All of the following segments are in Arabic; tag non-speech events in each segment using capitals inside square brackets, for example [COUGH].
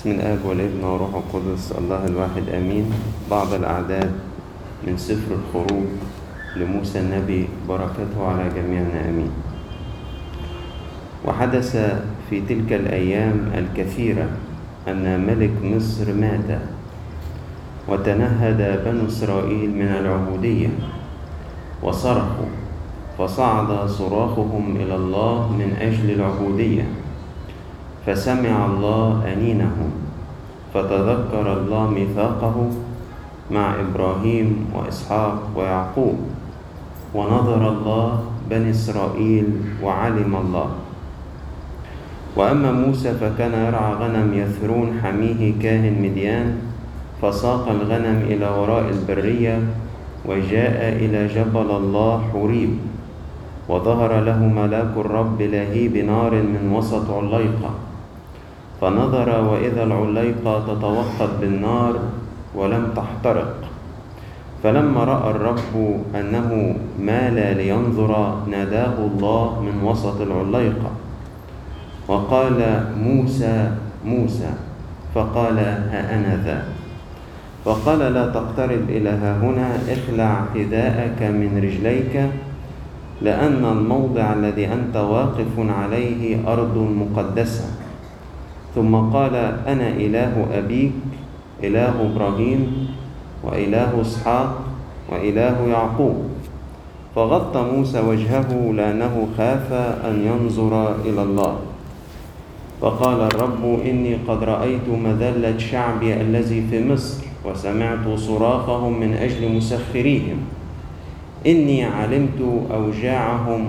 بسم الآب والابن والروح القدس الله الواحد آمين. بعض الأعداد من سفر الخروج لموسى النبي بركته على جميعنا آمين. وحدث في تلك الأيام الكثيرة أن ملك مصر مات وتنهد بنو إسرائيل من العبودية وصرخوا فصعد صراخهم إلى الله من أجل العبودية. فسمع الله أنينهم فتذكر الله ميثاقه مع إبراهيم وإسحاق ويعقوب ونظر الله بني إسرائيل وعلم الله. وأما موسى فكان يرعى غنم يثرون حميه كاهن مديان فساق الغنم إلى وراء البرية وجاء إلى جبل الله حريب وظهر له ملاك الرب لهيب نار من وسط عليقة. فنظر وإذا العليقة تتوقد بالنار ولم تحترق. فلما رأى الرب أنه مال لينظر ناداه الله من وسط العليقة وقال موسى موسى فقال ها أنا ذا. فقال لا تقترب إلى ها هنا اخلع حذاءك من رجليك لأن الموضع الذي أنت واقف عليه أرض مقدسة. ثم قال أنا إله أبيك إله إبراهيم وإله إسحاق وإله يعقوب. فغطى موسى وجهه لأنه خاف أن ينظر إلى الله. فقال الرب إني قد رأيت مذلة شعبي الذي في مصر وسمعت صراخهم من أجل مسخريهم. إني علمت أوجاعهم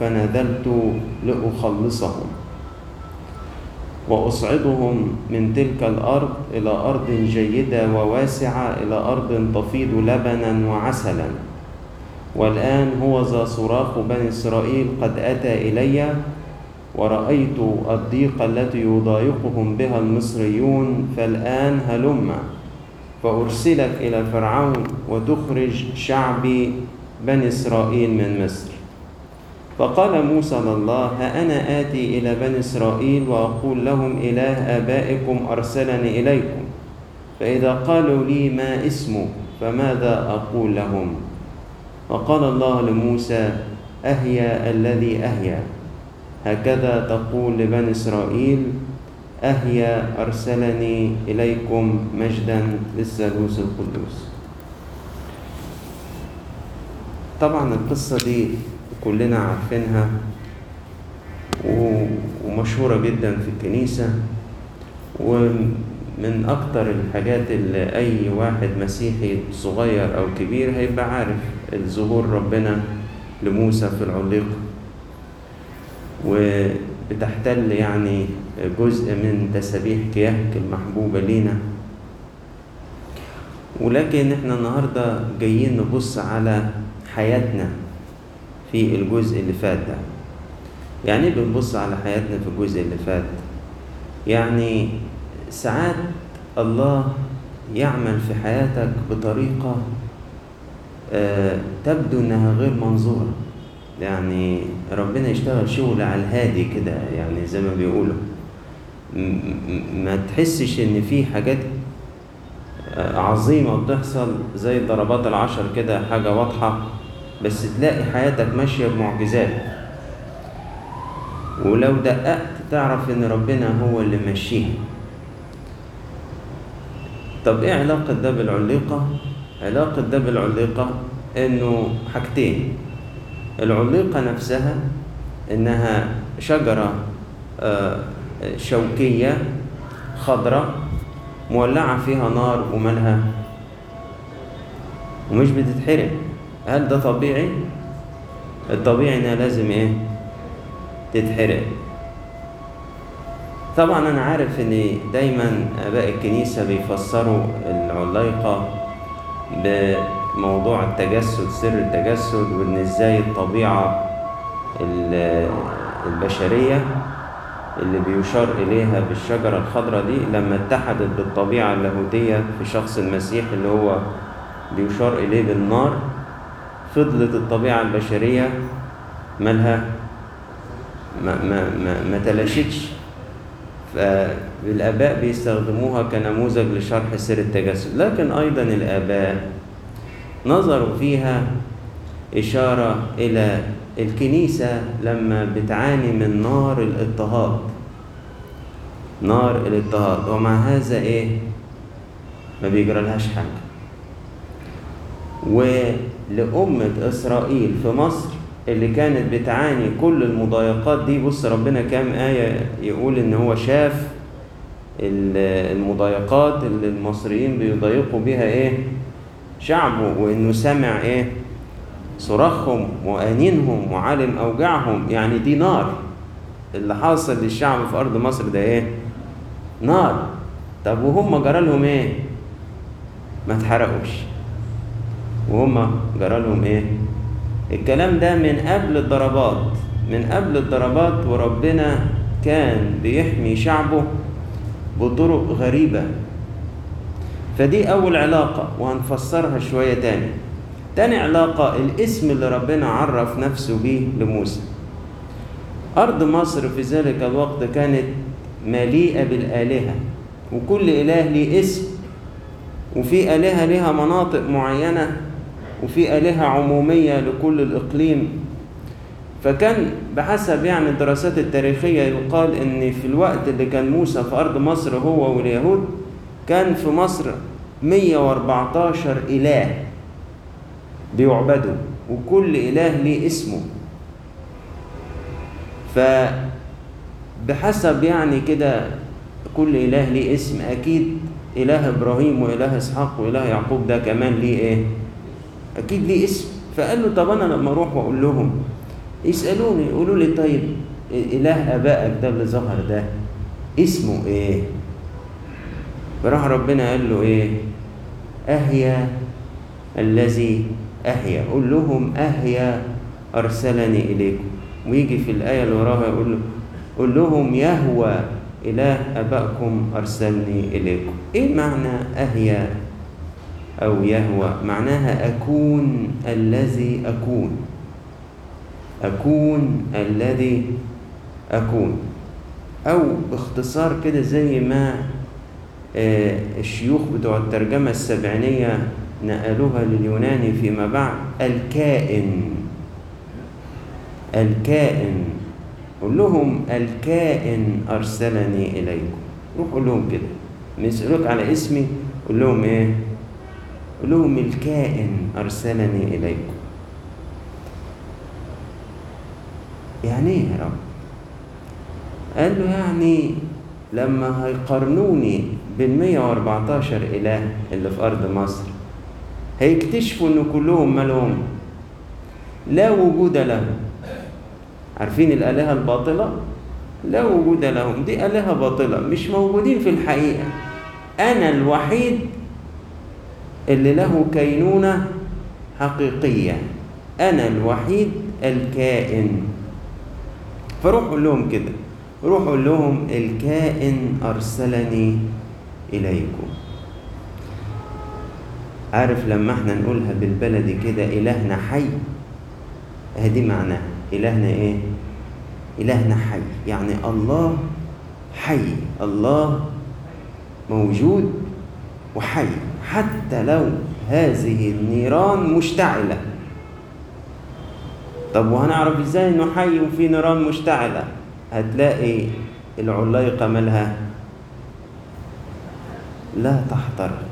فنزلت لأخلصهم. وأصعدهم من تلك الأرض إلى أرض جيدة وواسعة إلى أرض تفيض لبنا وعسلا. والآن هو ذا صراخ بني إسرائيل قد أتى إلي ورأيت الضيق التي يضايقهم بها المصريون فالآن هلم. فأرسلك إلى فرعون وتخرج شعبي بني إسرائيل من مصر. فقال موسى لله أنا آتي إلى بني إسرائيل وأقول لهم إله آبائكم أرسلني إليكم. فإذا قالوا لي ما اسمك فماذا أقول لهم؟ وقال الله لموسى أهيا الذي أهيا. هكذا تقول لبني إسرائيل أهيا أرسلني إليكم مجدا للثالوث القدوس. طبعا القصة دي كلنا عارفينها ومشهورة جدا في الكنيسة ومن أكتر الحاجات اللي أي واحد مسيحي صغير أو كبير هيبقى عارف الظهور ربنا لموسى في العليقة وبتحتل يعني جزء من تسابيح كياهك المحبوبة لينا. ولكن إحنا النهاردة جايين نبص على حياتنا. في الجزء اللي فات ده. يعني بنبص على حياتنا في الجزء اللي فات. يعني ساعات الله يعمل في حياتك بطريقة آه تبدو إنها غير منظورة. يعني ربنا يشتغل شغل على الهادي كده يعني زي ما بيقولوا. ما تحسش إن في حاجات عظيمة بتحصل زي الضربات العشر كده حاجة واضحة. بس تلاقي حياتك ماشية بمعجزات. ولو دققت تعرف إن ربنا هو اللي ماشيها. طب إيه علاقة ده بالعليقة؟ علاقة ده بالعليقة إنه حاجتين. العليقة نفسها إنها شجرة شوكية خضراء مولعة فيها نار ومالها. ومش بتتحرق. هل ده طبيعي؟ الطبيعي إنها لازم إيه؟ تتحرق طبعا أنا عارف إن دايما آباء الكنيسة بيفسروا العلايقة بموضوع التجسد سر التجسد وإن إزاي الطبيعة البشرية اللي بيشار إليها بالشجرة الخضراء دي لما اتحدت بالطبيعة اللاهوتية في شخص المسيح اللي هو بيشار إليه بالنار فضلت الطبيعة البشرية مالها ما, ما, ما, ما تلاشتش. فالآباء بيستخدموها كنموذج لشرح سر التجسد. لكن أيضا الآباء نظروا فيها إشارة إلى الكنيسة لما بتعاني من نار الاضطهاد. نار الاضطهاد. ومع هذا إيه؟ ما بيجرى لهاش حاجة ولأمة إسرائيل في مصر اللي كانت بتعاني كل المضايقات دي. بص ربنا كام آية يقول إن هو شاف المضايقات اللي المصريين بيضايقوا بيها إيه؟ شعبه وإنه سمع إيه؟ صراخهم وأنينهم وعالم أوجاعهم. يعني دي نار. اللي حاصل للشعب في أرض مصر ده إيه؟ نار. طب وهم جرى لهم إيه؟ ما اتحرقوش. وهم جرى لهم إيه؟ الكلام ده من قبل الضربات من قبل الضربات وربنا كان بيحمي شعبه بطرق غريبة. فدي أول علاقة وهنفسرها شوية تاني. تاني علاقة الاسم اللي ربنا عرف نفسه بيه لموسى. أرض مصر في ذلك الوقت كانت مليئة بالآلهة وكل إله ليه اسم وفي آلهة لها مناطق معينة وفي آلهة عمومية لكل الإقليم فكان بحسب يعني الدراسات التاريخية يقال إن في الوقت اللي كان موسى في أرض مصر هو واليهود كان في مصر 114 إله بيعبدوا وكل إله ليه اسمه فبحسب يعني كده كل إله ليه اسم أكيد إله إبراهيم وإله إسحاق وإله يعقوب ده كمان ليه إيه؟ أكيد ليه اسم؟ فقال له طب أنا لما أروح وأقول لهم يسألوني يقولوا لي طيب إله آبائك ده اللي ظهر ده اسمه إيه؟ فراح ربنا قال له إيه؟ أهيا الذي أهيا. قول لهم أهيا أرسلني إليكم. ويجي في الآية اللي وراها يقول له قول لهم يهوى إله أبائكم أرسلني إليكم. إيه معنى أهيا؟ أو يهوى. معناها أكون الذي أكون. أكون الذي أكون. أو باختصار كده زي ما الشيوخ بتوع الترجمة السبعينية نقلوها لليوناني فيما بعد الكائن. الكائن. قول لهم الكائن أرسلني إليكم. روح قول لهم كده. يسألوك على اسمي قول لهم إيه؟ لهم الكائن أرسلني إليكم يعني إيه يا رب؟ قال له يعني لما هيقارنوني بال 114 إله اللي في أرض مصر هيكتشفوا إن كلهم مالهم. لا وجود لهم. عارفين الآلهة الباطلة؟ لا وجود لهم. دي آلهة باطلة مش موجودين في الحقيقة. أنا الوحيد اللي له كينونة حقيقية. أنا الوحيد الكائن. فروح قول لهم كده. روح قول لهم الكائن أرسلني إليكم. عارف لما إحنا نقولها بالبلدي كده إلهنا حي؟ هدي معناها إلهنا إيه؟ إلهنا حي. يعني الله حي. الله موجود. وحي. حتى لو هذه النيران مشتعلة. طب وهنعرف إزاي إنه حي وفي نيران مشتعلة؟ هتلاقي العلايقة مالها لا تحترق.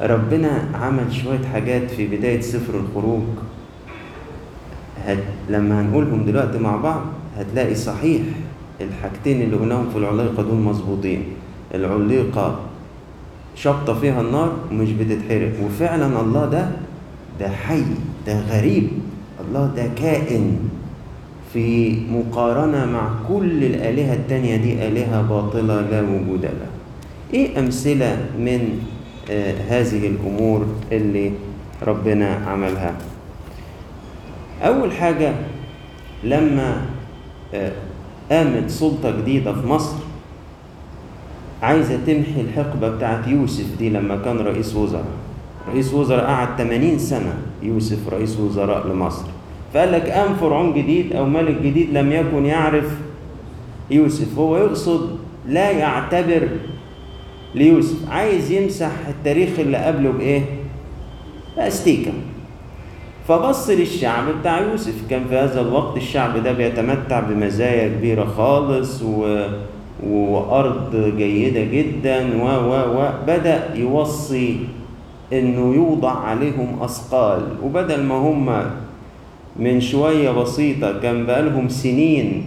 ربنا عمل شوية حاجات في بداية سفر الخروج. هت... لما هنقولهم دلوقتي مع بعض هتلاقي صحيح الحاجتين اللي قلناهم في العليقة دول مظبوطين. العليقة شابطة فيها النار ومش بتتحرق. وفعلا الله ده ده حي ده غريب. الله ده كائن. في مقارنة مع كل الآلهة التانية دي آلهة باطلة لا وجود لها. إيه أمثلة من آه هذه الأمور اللي ربنا عملها؟ أول حاجة لما آه قامت سلطة جديدة في مصر عايزة تمحي الحقبة بتاعت يوسف دي لما كان رئيس وزراء. رئيس وزراء قعد 80 سنة يوسف رئيس وزراء لمصر. فقال لك قام فرعون جديد أو ملك جديد لم يكن يعرف يوسف. هو يقصد لا يعتبر ليوسف. عايز يمسح التاريخ اللي قبله بإيه؟ بأستيكة. فبص للشعب بتاع يوسف. كان في هذا الوقت الشعب ده بيتمتع بمزايا كبيرة خالص و... وأرض جيدة جدا و و و بدأ يوصي إنه يوضع عليهم أثقال. وبدل ما هم من شوية بسيطة كان بقالهم سنين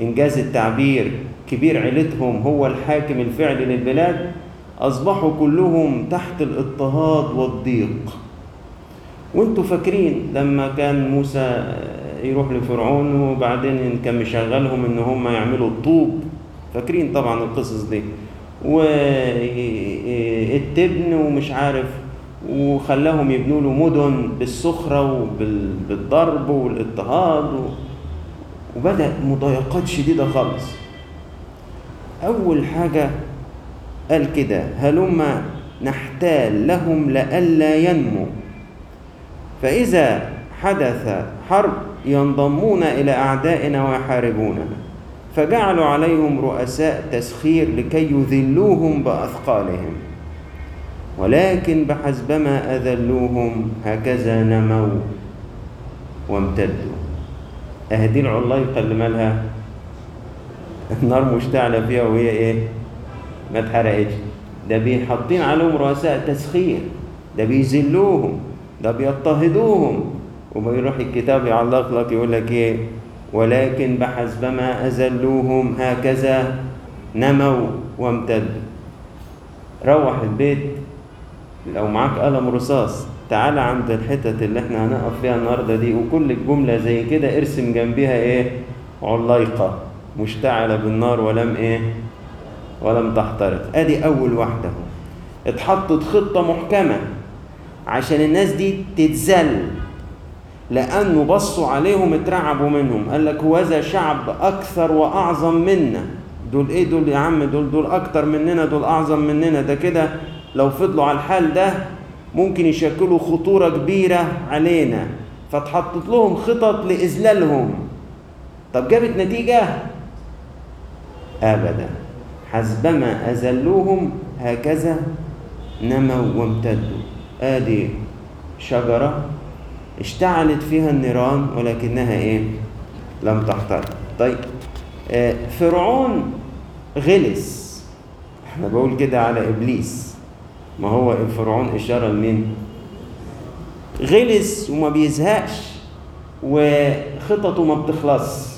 إنجاز التعبير كبير عيلتهم هو الحاكم الفعلي للبلاد أصبحوا كلهم تحت الاضطهاد والضيق. وانتوا فاكرين لما كان موسى يروح لفرعون وبعدين كان مشغلهم إن هم يعملوا الطوب فاكرين طبعا القصص دي. والتبن ومش عارف وخلاهم يبنوا له مدن بالسخرة وبالضرب والإضطهاد وبدأ مضايقات شديدة خالص. أول حاجة قال كده هلما نحتال لهم لئلا ينمو فإذا حدث حرب ينضمون إلى أعدائنا ويحاربوننا. فجعلوا عليهم رؤساء تسخير لكي يذلوهم بأثقالهم. ولكن بحسبما أذلوهم هكذا نموا وامتدوا. أهدي العلايقة اللي مالها. النار مشتعلة فيها وهي إيه؟ ما اتحرقتش ده بيحطين عليهم رؤساء تسخير. ده بيذلوهم. ده بيضطهدوهم. وبيروح الكتاب يعلق لك يقول لك إيه؟ ولكن بحسبما أذلوهم هكذا نموا وامتدوا. روح البيت لو معاك قلم رصاص تعالى عند الحتت اللي إحنا هنقف فيها النهارده دي وكل الجملة زي كده ارسم جنبيها إيه؟ علايقة مشتعلة بالنار ولم إيه؟ ولم تحترق. ادي اول واحدة اهو. اتحطت خطة محكمة عشان الناس دي تتذل. لأنه بصوا عليهم اترعبوا منهم. قال لك هوذا شعب أكثر وأعظم منا. دول إيه؟ دول يا عم دول دول أكتر مننا دول أعظم مننا. ده كده لو فضلوا على الحال ده ممكن يشكلوا خطورة كبيرة علينا. فاتحطت لهم خطط لإذلالهم. طب جابت نتيجة؟ أبدا. حسبما أذلوهم هكذا نموا وامتدوا. آدي شجرة اشتعلت فيها النيران ولكنها إيه؟ لم تحترق طيب آه فرعون غلس. إحنا بقول كده على إبليس. ما هو فرعون إشارة لمين؟ غلس وما بيزهقش وخططه ما بتخلص.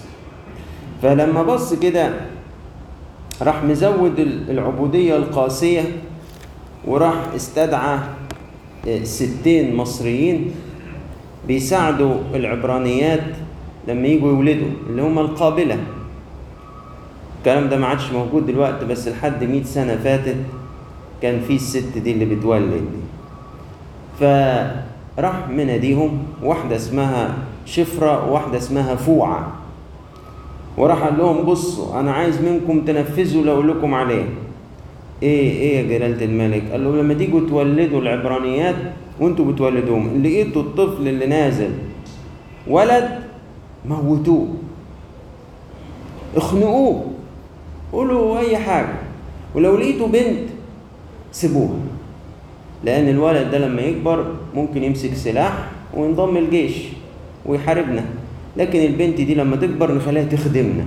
فلما بص كده راح مزود العبودية القاسية وراح استدعى ستين مصريين. بيساعدوا العبرانيات لما يجوا يولدوا اللي هم القابلة. الكلام ده ما عادش موجود دلوقتي بس لحد مئة سنة فاتت كان في الست دي اللي بتولد دي. فراح مناديهم واحدة اسمها شفرة وواحدة اسمها فوعة. وراح قال لهم بصوا أنا عايز منكم تنفذوا اللي أقول لكم عليه. إيه إيه يا جلالة الملك؟ قال له لما تيجوا تولدوا العبرانيات وأنتوا بتولدوهم لقيتوا الطفل اللي نازل ولد موتوه. اخنقوه. قولوا أي حاجة. ولو لقيتوا بنت سيبوها. لأن الولد ده لما يكبر ممكن يمسك سلاح وينضم الجيش ويحاربنا. لكن البنت دي لما تكبر نخليها تخدمنا.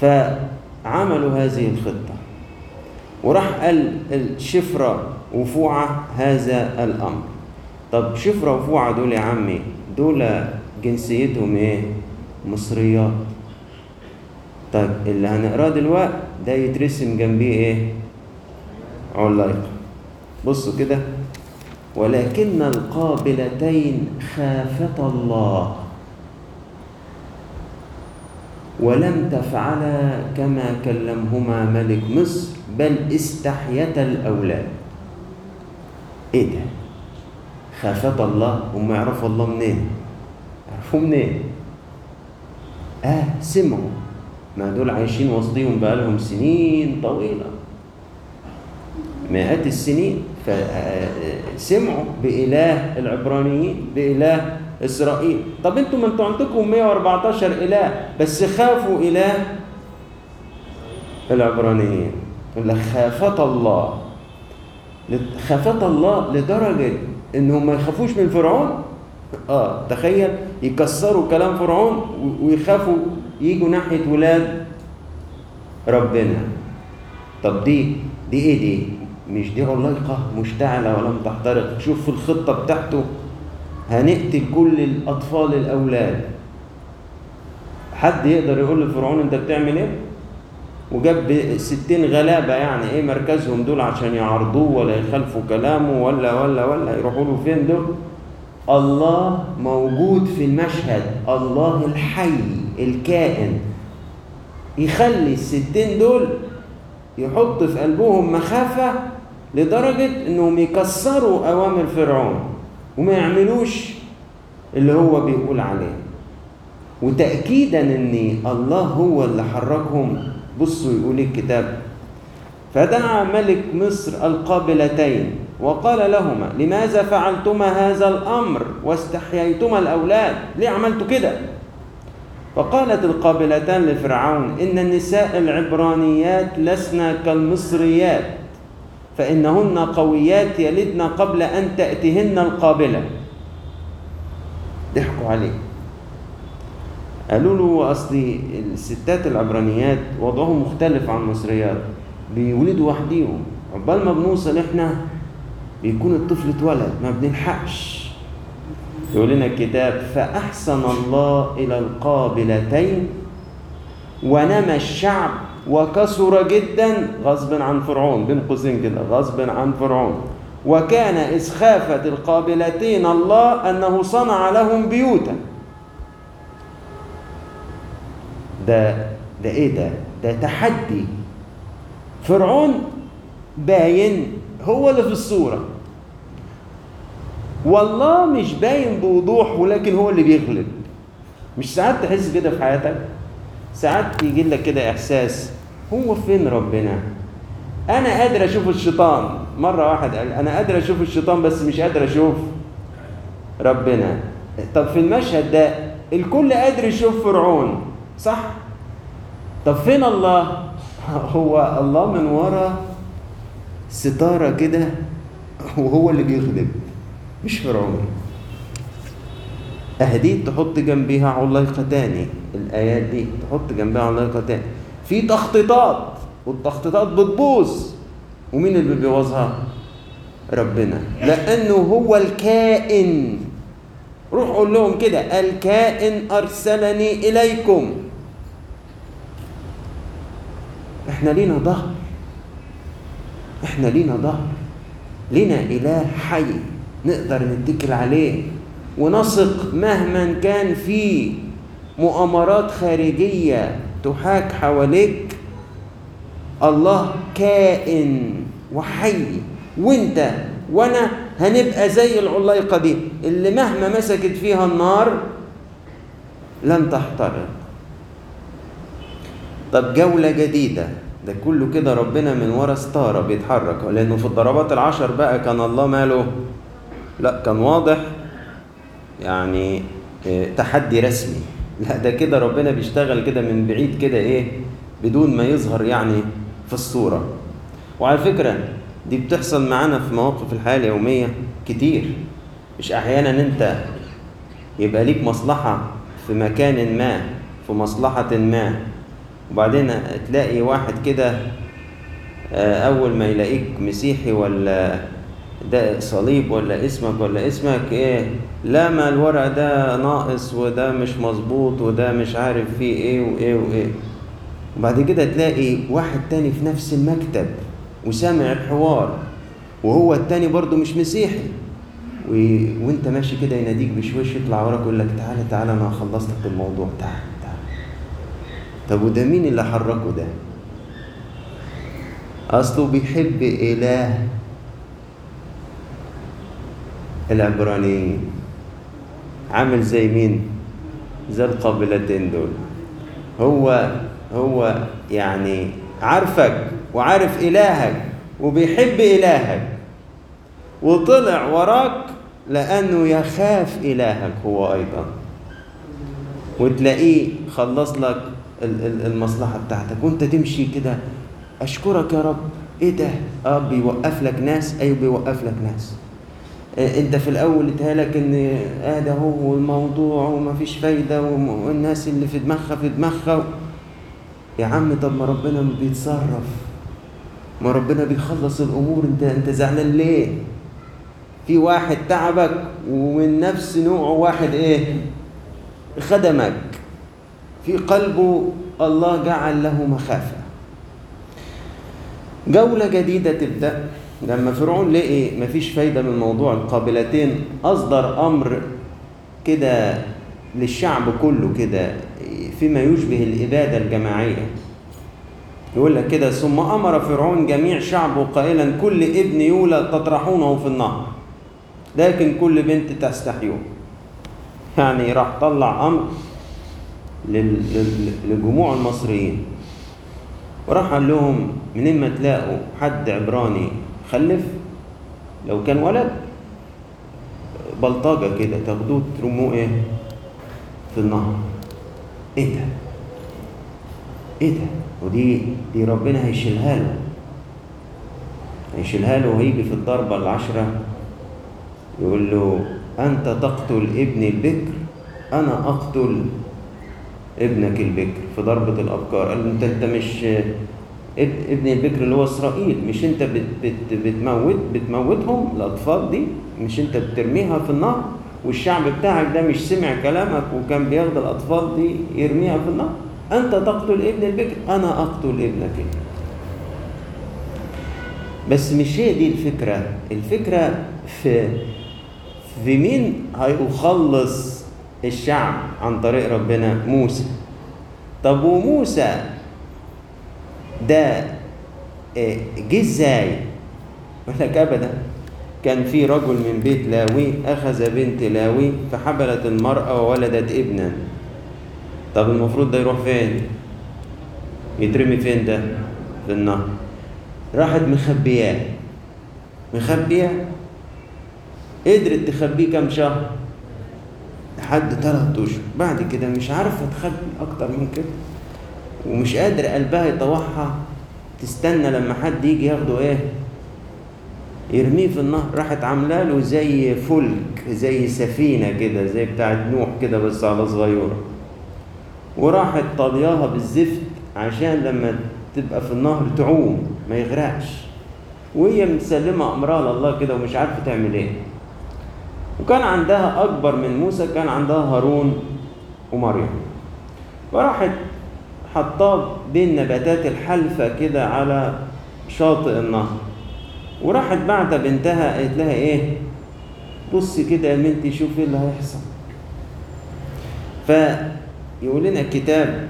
فعملوا هذه الخطة. وراح قال الشفرة وفوعة هذا الأمر. طب شفرة وفوعة دول يا عمي دول جنسيتهم إيه؟ مصريات طيب اللي هنقراه دلوقتي ده يترسم جنبيه إيه؟ علايقة بصوا كده. ولكن القابلتين خافتا الله. ولم تفعلا كما كلمهما ملك مصر بل استحيتا الأولاد إيه ده؟ خافتا الله هم يعرفوا الله منين؟ يعرفوا منين؟ آه سمعوا ما دول عايشين وسطيهم بقالهم سنين طويلة مئات السنين فسمعوا بإله العبرانيين بإله إسرائيل. طب أنتوا ما أنتوا عندكم 114 إله بس خافوا إله العبرانيين. لك خافت الله. خافت الله لدرجة إنهم ما يخافوش من فرعون؟ آه تخيل يكسروا كلام فرعون ويخافوا يجوا ناحية ولاد ربنا. طب دي دي إيه دي؟ مش دي علاقة مشتعلة ولم تحترق؟ شوف الخطة بتاعته. هنقتل كل الأطفال الأولاد. حد يقدر يقول لفرعون أنت بتعمل إيه؟ وجاب ستين غلابة يعني إيه مركزهم دول عشان يعرضوه ولا يخالفوا كلامه ولا ولا ولا يروحوا له فين دول؟ الله موجود في المشهد الله الحي الكائن. يخلي الستين دول يحط في قلبهم مخافة لدرجة إنهم يكسروا أوامر فرعون. وما يعملوش اللي هو بيقول عليه. وتأكيدا إن الله هو اللي حركهم. بصوا يقول إيه الكتاب. فدعا ملك مصر القابلتين وقال لهما لماذا فعلتما هذا الأمر واستحييتما الأولاد؟ ليه عملتوا كده؟ فقالت القابلتان لفرعون إن النساء العبرانيات لسن كالمصريات. فإنهن قويات يلدن قبل أن تاتيهن القابلة. ضحكوا عليه. قالوا له أصل الستات العبرانيات وضعهم مختلف عن المصريات بيولدوا وحديهم. عقبال ما بنوصل إحنا بيكون الطفل اتولد ما بنلحقش. يقول لنا الكتاب فأحسن الله إلى القابلتين ونمى الشعب وكثر جدا غصب عن فرعون بين قوسين كده غصب عن فرعون. وكان إذ خافت القابلتين الله أنه صنع لهم بيوتا. ده ده إيه ده؟ ده تحدي. فرعون باين هو اللي في الصورة. والله مش باين بوضوح ولكن هو اللي بيغلب. مش ساعات تحس كده في حياتك؟ ساعات يجي لك كده إحساس هو فين ربنا؟ أنا قادر أشوف الشيطان. مرة واحد قال أنا قادر أشوف الشيطان بس مش قادر أشوف ربنا. طب في المشهد ده الكل قادر يشوف فرعون صح؟ طب فين الله؟ [LAUGHS] هو الله من ورا ستارة كده وهو اللي بيغلب مش فرعون. أهدي تحط جنبيها علايقة تاني الآيات دي تحط جنبها علايقة تاني في تخطيطات والتخطيطات بتبوظ. ومين اللي بيبوظها؟ ربنا. لأنه هو الكائن. روح قول لهم كده الكائن أرسلني إليكم. إحنا لينا ظهر إحنا لينا ظهر لينا إله حي نقدر نتكل عليه. ونثق مهما كان في مؤامرات خارجية تحاك حواليك الله كائن وحي. وانت وأنا هنبقى زي العلايقة دي اللي مهما مسكت فيها النار لن تحترق. طب جولة جديدة. ده كله كده ربنا من ورا ستارة بيتحرك لأنه في الضربات العشر بقى كان الله ماله؟ لا كان واضح. يعني آه تحدي رسمي. لا ده كده ربنا بيشتغل كده من بعيد كده إيه بدون ما يظهر يعني في الصورة. وعلى فكرة دي بتحصل معانا في مواقف الحياة اليومية كتير. مش أحيانا أنت يبقى ليك مصلحة في مكان ما في مصلحة ما. وبعدين تلاقي واحد كده أول ما يلاقيك مسيحي ولا ده صليب ولا اسمك ولا اسمك إيه؟ لا ما الورق ده ناقص وده مش مظبوط وده مش عارف فيه إيه وايه وايه. وبعد كده تلاقي واحد تاني في نفس المكتب وسامع الحوار وهو التاني برضه مش مسيحي. و... وانت ماشي كده يناديك بشويش يطلع وراك يقول لك تعالى تعالى أنا خلصت لك الموضوع تعالى تعالى. طب وده مين اللي حركه ده؟ أصله بيحب إله. العبرانيين عامل زي مين؟ زي القابلتين دول. هو هو يعني عارفك وعارف إلهك وبيحب إلهك وطلع وراك لأنه يخاف إلهك هو أيضا. وتلاقيه خلص لك ال- ال- المصلحة بتاعتك وأنت تمشي كده. أشكرك يا رب. إيه ده؟ آه بيوقف لك ناس؟ أيوه بيوقف لك ناس. انت في الأول اتهالك إن آه هو الموضوع ومفيش فايدة والناس اللي في دماغها في دماغها. يا عم طب ما ربنا بيتصرف. ما ربنا بيخلص الأمور. أنت أنت زعلان ليه؟ في واحد تعبك ومن نفس نوعه واحد إيه؟ خدمك. في قلبه الله جعل له مخافة. جولة جديدة تبدأ. لما فرعون لقي مفيش فايدة من موضوع القابلتين أصدر أمر كده للشعب كله كده فيما يشبه الإبادة الجماعية. يقول لك كده ثم أمر فرعون جميع شعبه قائلا كل ابن يولد تطرحونه في النهر. لكن كل بنت تستحيون يعني راح طلع أمر لجموع المصريين. وراح قال لهم منين ما تلاقوا حد عبراني خلف لو كان ولد. بلطجة كده. تاخدوه ترموه إيه؟ في النهر. إيه ده؟ إيه ده؟ ودي دي ربنا هيشيلها له. هيشيلها له وهيجي في الضربة العشرة يقول له أنت تقتل ابن البكر أنا أقتل ابنك البكر. في ضربة الأبكار. قال له أنت أنت مش ابن البكر اللي هو إسرائيل مش بت بتموت بتموتهم الأطفال دي؟ مش أنت بترميها في النهر والشعب بتاعك ده مش سمع كلامك وكان بياخد الأطفال دي يرميها في النهر أنت تقتل ابن البكر أنا أقتل ابنك. بس مش هي دي الفكرة. الفكرة في في مين هيخلص الشعب عن طريق ربنا؟ موسى. طب وموسى؟ ده آه، جه إزاي؟ [LAUGHS] يقول لك ابدا. كان في رجل من بيت لاوي أخذ بنت لاوي فحبلت المرأة وولدت ابنا. طب المفروض ده يروح فين؟ يترمي فين ده؟ في النهر. راحت مخبياه. مخبياه؟ قدرت تخبيه كام شهر؟ لحد ثلاث أشهر. بعد كده مش عارفة تخبي أكتر من كده. ومش قادر قلبها يطوعها تستنى لما حد يجي ياخده إيه؟ يرميه في النهر. راحت عاملة له زي فلك زي سفينة كده زي بتاعت نوح كده بس على صغيرة. وراحت طالياها بالزفت عشان لما تبقى في النهر تعوم ما يغرقش. وهي مسلمة أمرها لله كده ومش عارفة تعمل إيه. وكان عندها أكبر من موسى كان عندها هارون ومريم. فراحت حطاه بين نباتات الحلفة كده على شاطئ النهر. وراحت بعت بنتها قالت لها إيه؟ بصي كده يا بنتي شوفي إيه اللي هيحصل. فيقول لنا الكتاب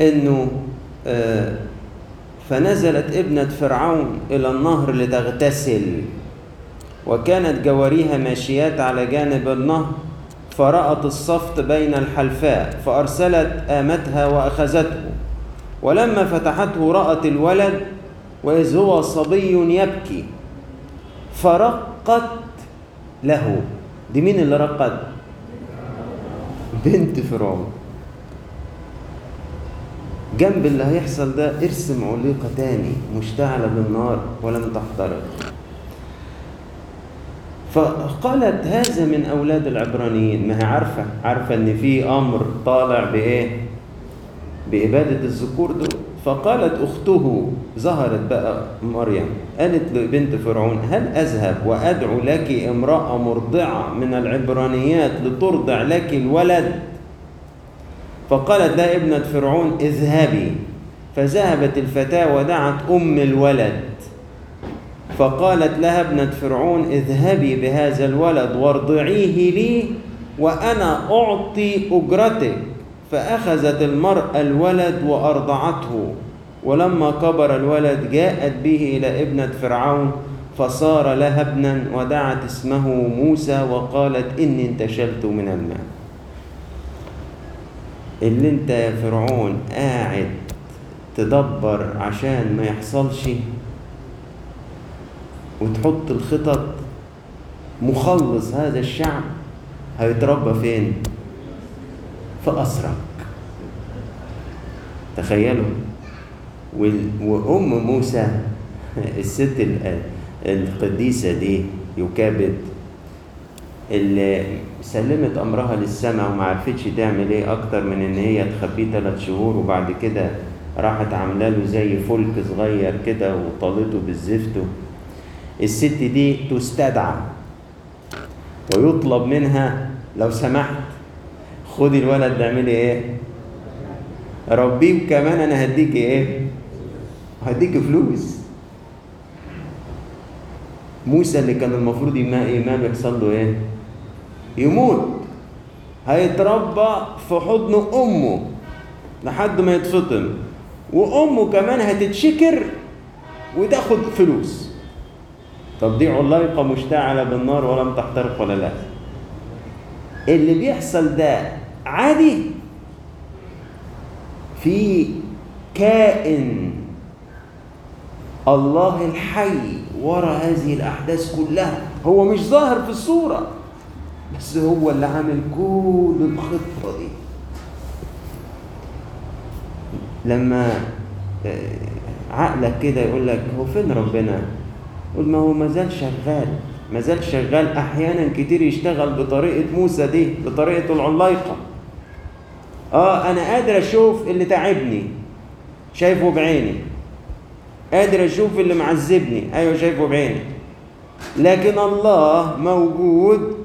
إنه آه فنزلت ابنة فرعون إلى النهر لتغتسل وكانت جواريها ماشيات على جانب النهر. فرأت الصفت بين الحلفاء فأرسلت آمتها وأخذته. ولما فتحته رأت الولد وإذ هو صبي يبكي. فرقت له. دي مين اللي رقت بنت فرعون. جنب اللي هيحصل ده ارسم عليقة تاني مشتعلة بالنار ولم تحترق. فقالت هذا من أولاد العبرانيين. ما هي عارفة؟ عارفة إن في أمر طالع بإيه؟ بإبادة الذكور دول. فقالت أخته ظهرت بقى مريم قالت لبنت فرعون هل أذهب وأدعو لك امرأة مرضعة من العبرانيات لترضع لك الولد؟ فقالت لها ابنة فرعون اذهبي. فذهبت الفتاة ودعت أم الولد. فقالت لها ابنة فرعون اذهبي بهذا الولد وارضعيه لي وأنا أعطي أجرتك. فأخذت المرأة الولد وأرضعته. ولما كبر الولد جاءت به إلى ابنة فرعون فصار لها ابنا ودعت اسمه موسى وقالت إني انتشلت من الماء. اللي انت يا فرعون قاعد تدبر عشان ما يحصلش وتحط الخطط مخلص هذا الشعب هيتربى فين؟ في أسرك. تخيلوا. وأم موسى [LAUGHS] الست ال- القديسة دي يكابد اللي سلمت أمرها للسماء وما عرفتش تعمل إيه أكتر من إن هي تخبيه ثلاث شهور وبعد كده راحت عاملة له زي فلك صغير كده وطالته بالزفت الست دي تستدعى ويطلب منها لو سمحت. خدي الولد ده اعملي إيه؟ ربيه كمان أنا هديكي إيه؟ هديكي فلوس. موسى اللي كان المفروض إيمان يحصل له إيه؟ يموت. هيتربى في حضن أمه لحد ما يتفطم وأمه كمان هتتشكر وتاخد فلوس. طب دي علايقة مشتعلة بالنار ولم تحترق ولا لا. اللي بيحصل ده عادي؟ في كائن الله الحي ورا هذه الأحداث كلها. هو مش ظاهر في الصورة بس هو اللي عامل كل الخطة دي. لما عقلك كده يقول لك هو فين ربنا؟ ما هو ما زال شغال ما زال شغال. أحيانا كتير يشتغل بطريقة موسى دي بطريقة العلايقه آه أنا قادر أشوف اللي تعبني شايفه بعيني. قادر أشوف اللي معذبني أيوه شايفه بعيني. لكن الله موجود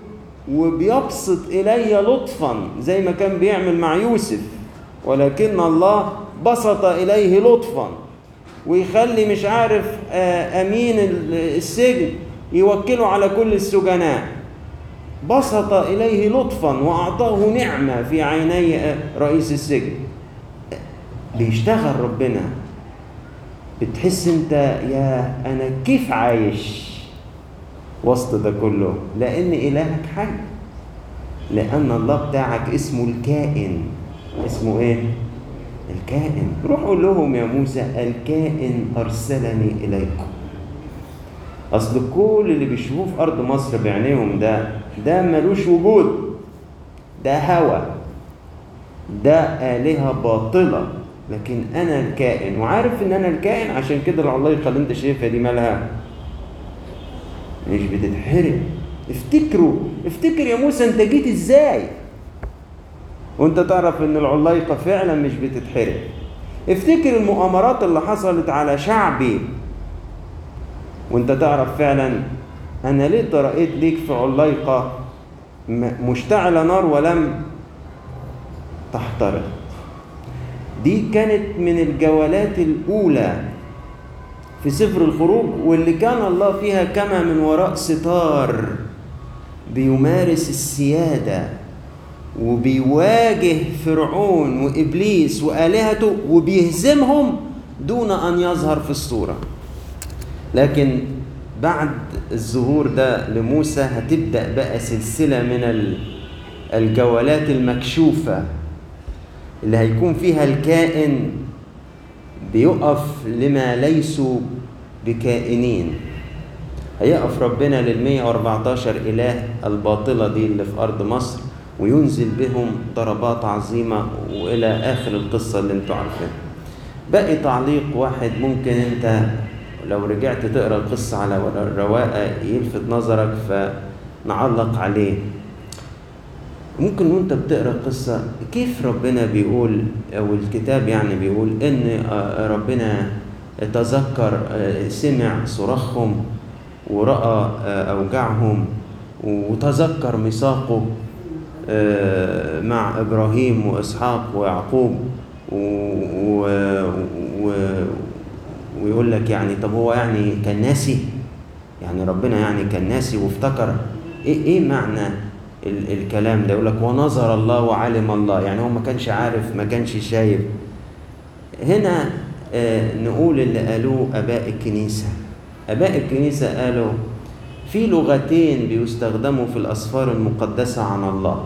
وبيبسط إلي لطفا زي ما كان بيعمل مع يوسف. ولكن الله بسط إليه لطفا. ويخلي مش عارف أمين السجن يوكله على كل السجناء. بسط إليه لطفا وأعطاه نعمة في عيني رئيس السجن. بيشتغل ربنا. بتحس أنت يا أنا كيف عايش وسط ده كله؟ لأن إلهك حي. لأن الله بتاعك اسمه الكائن. اسمه إيه؟ الكائن. روح قول لهم يا موسى الكائن أرسلني إليكم. أصل كل اللي بيشوفوه في أرض مصر بعينيهم ده ده ملوش وجود. ده هوى ده آلهة باطلة. لكن أنا الكائن وعارف إن أنا الكائن عشان كده العلايقه اللي أنت شايفها دي مالها. مش بتتحرق. افتكروا افتكر يا موسى أنت جيت إزاي؟ وانت تعرف إن العلايقه فعلا مش بتتحرق. افتكر المؤامرات اللي حصلت على شعبي. وانت تعرف فعلا أنا ليه ترقيت ليك في علايقه مشتعلة نار ولم تحترق؟ دي كانت من الجولات الأولى في سفر الخروج واللي كان الله فيها كما من وراء ستار بيمارس السيادة. وبيواجه فرعون وإبليس وآلهته وبيهزمهم دون أن يظهر في الصورة. لكن بعد الظهور ده لموسى هتبدأ بقى سلسلة من الجولات المكشوفة اللي هيكون فيها الكائن بيقف لما ليسوا بكائنين. هيقف ربنا لل 114 إله الباطلة دي اللي في أرض مصر. وينزل بهم ضربات عظيمة وإلى آخر القصة اللي أنتوا عارفينها. باقي تعليق واحد ممكن انت لو رجعت تقرأ القصة على الرواقة يلفت نظرك فنعلق عليه. ممكن وانت بتقرأ القصة كيف ربنا بيقول أو الكتاب يعني بيقول إن ربنا تذكر سمع صراخهم ورأى أوجاعهم وتذكر ميثاقه. مع إبراهيم وإسحاق ويعقوب و... و... ويقول لك يعني طب هو يعني كان ناسي؟ يعني ربنا يعني كان ناسي وافتكر. إيه إيه معنى ال... الكلام ده؟ يقول لك ونظر الله وعلم الله. يعني هو ما كانش عارف ما كانش شايف. هنا آه نقول اللي قالوه أباء الكنيسة. أباء الكنيسة قالوا في لغتين بيستخدموا في الأسفار المقدسة عن الله.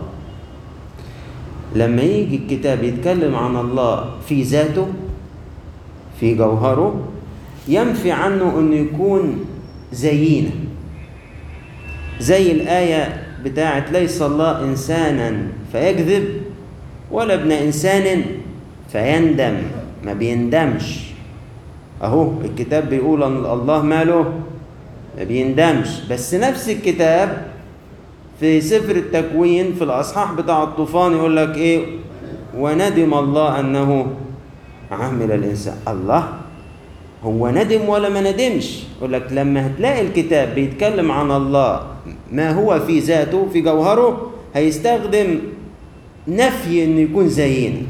لما يجي الكتاب يتكلم عن الله في ذاته في جوهره ينفي عنه أنه يكون زينا. زي الآية بتاعت ليس الله إنسانا فيكذب ولا ابن إنسان فيندم ما بيندمش. أهو الكتاب بيقول أن الله ماله ما بيندمش. بس نفس الكتاب في سفر التكوين في الأصحاح بتاع الطوفان يقول لك إيه؟ وندم الله أنه عمل الإنسان. الله هو ندم ولا ما ندمش؟ يقول لك لما هتلاقي الكتاب بيتكلم عن الله ما هو في ذاته في جوهره هيستخدم نفي إنه يكون زينا.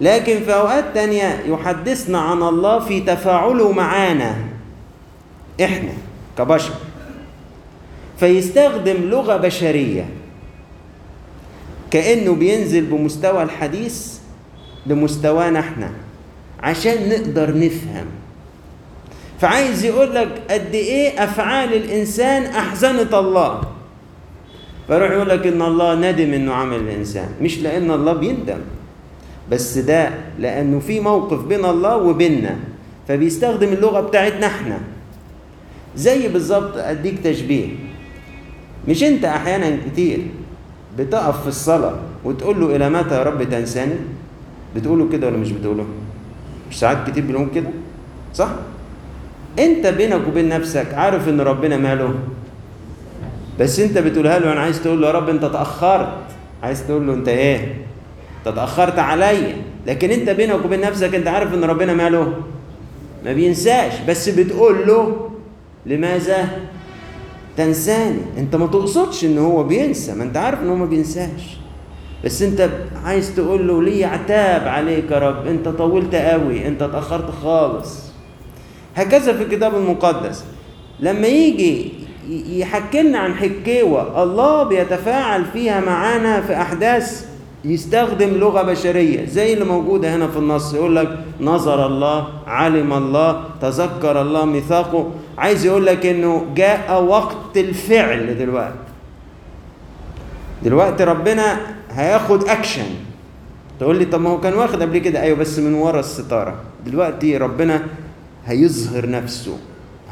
لكن في أوقات تانية يحدثنا عن الله في تفاعله معانا إحنا كبشر. فيستخدم لغة بشرية. كأنه بينزل بمستوى الحديث لمستوانا إحنا عشان نقدر نفهم. فعايز يقول لك قد إيه أفعال الإنسان أحزنت الله. فيروح يقول لك إن الله ندم إنه عمل الإنسان. مش لأن الله بيندم بس ده لأنه في موقف بين الله وبيننا. فبيستخدم اللغة بتاعتنا إحنا زي بالظبط أديك تشبيه. مش انت أحيانا كتير بتقف في الصلاة وتقول له إلى متى يا رب تنساني؟ بتقوله كده ولا مش بتقوله؟ مش ساعات كتير بنقول كده؟ صح؟ انت بينك وبين نفسك عارف إن ربنا ماله؟ بس انت بتقولها له أنا عايز تقول له يا رب أنت تأخرت. عايز تقول له أنت إيه؟ أنت تأخرت عليا. لكن انت بينك وبين نفسك انت عارف إن ربنا ماله؟ ما بينساش. بس بتقول له لماذا؟ تنساني. انت ما تقصدش ان هو بينسى ما انت عارف ان هو ما بينساش. بس انت عايز تقول له ليه عتاب عليك يا رب؟ انت طولت قوي انت اتأخرت خالص. هكذا في الكتاب المقدس. لما يجي يحكي لنا عن حكيوة الله بيتفاعل فيها معانا في أحداث يستخدم لغة بشرية زي اللي موجودة هنا في النص يقول لك نظر الله علم الله تذكر الله ميثاقه. عايز يقول لك إنه جاء وقت الفعل دلوقتي. دلوقتي ربنا هياخد اكشن تقول لي طب ما هو كان واخد قبل كده؟ أيوه بس من ورا الستارة. دلوقتي ربنا هيظهر نفسه.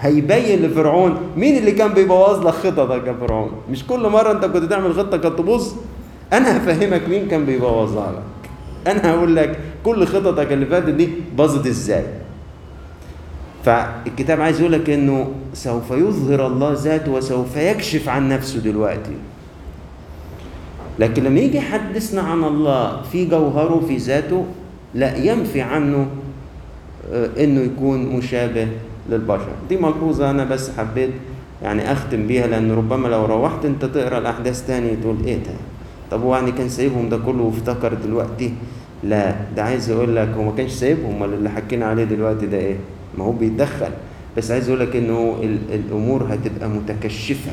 هيبين لفرعون مين اللي كان بيبوظ لك خططك يا فرعون. مش كل مرة أنت كنت تعمل خطة كانت تبوظ. أنا هفهمك مين كان بيبوظها لك. أنا هقول لك كل خططك اللي فاتت دي باظت إزاي. فالكتاب عايز يقول لك إنه سوف يظهر الله ذاته وسوف يكشف عن نفسه دلوقتي. لكن لما يجي يحدثنا عن الله في جوهره في ذاته لا ينفي عنه إنه يكون مشابه للبشر. دي ملحوظة أنا بس حبيت يعني أختم بيها لأن ربما لو روحت أنت تقرأ الأحداث تاني تقول إيه ده؟ طب هو يعني كان سايبهم ده كله وافتكر دلوقتي؟ لا ده عايز يقول لك هو ما كانش سايبهم امال اللي حكينا عليه دلوقتي ده إيه؟ ما هو بيتدخل. بس عايز يقول لك إنه الأمور هتبقى متكشفة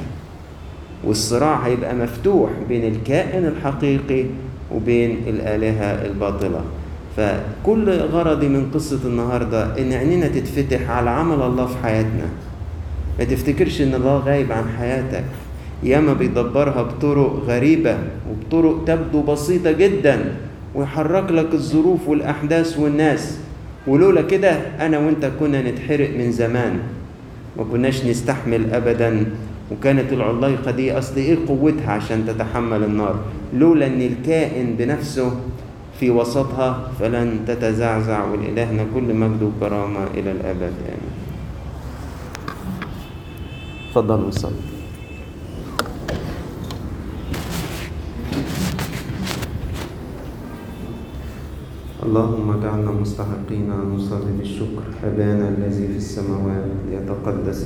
والصراع هيبقى مفتوح بين الكائن الحقيقي وبين الآلهة الباطلة. فكل غرضي من قصة النهاردة إن عينينا تتفتح على عمل الله في حياتنا. ما تفتكرش إن الله غايب عن حياتك. ياما بيدبرها بطرق غريبة وبطرق تبدو بسيطة جدا ويحرك لك الظروف والأحداث والناس. ولولا كده أنا وأنت كنا نتحرق من زمان. ما كناش نستحمل أبدا وكانت العلايقة دي أصل إيه قوتها عشان تتحمل النار؟ لولا إن الكائن بنفسه في وسطها فلن تتزعزع ولإلهنا كل مجد وكرامة إلى الأبد. آمين. تفضلوا نصلي اللهم اجعلنا مستحقين أن نصلي بالشكر أبانا الذي في السماوات ليتقدس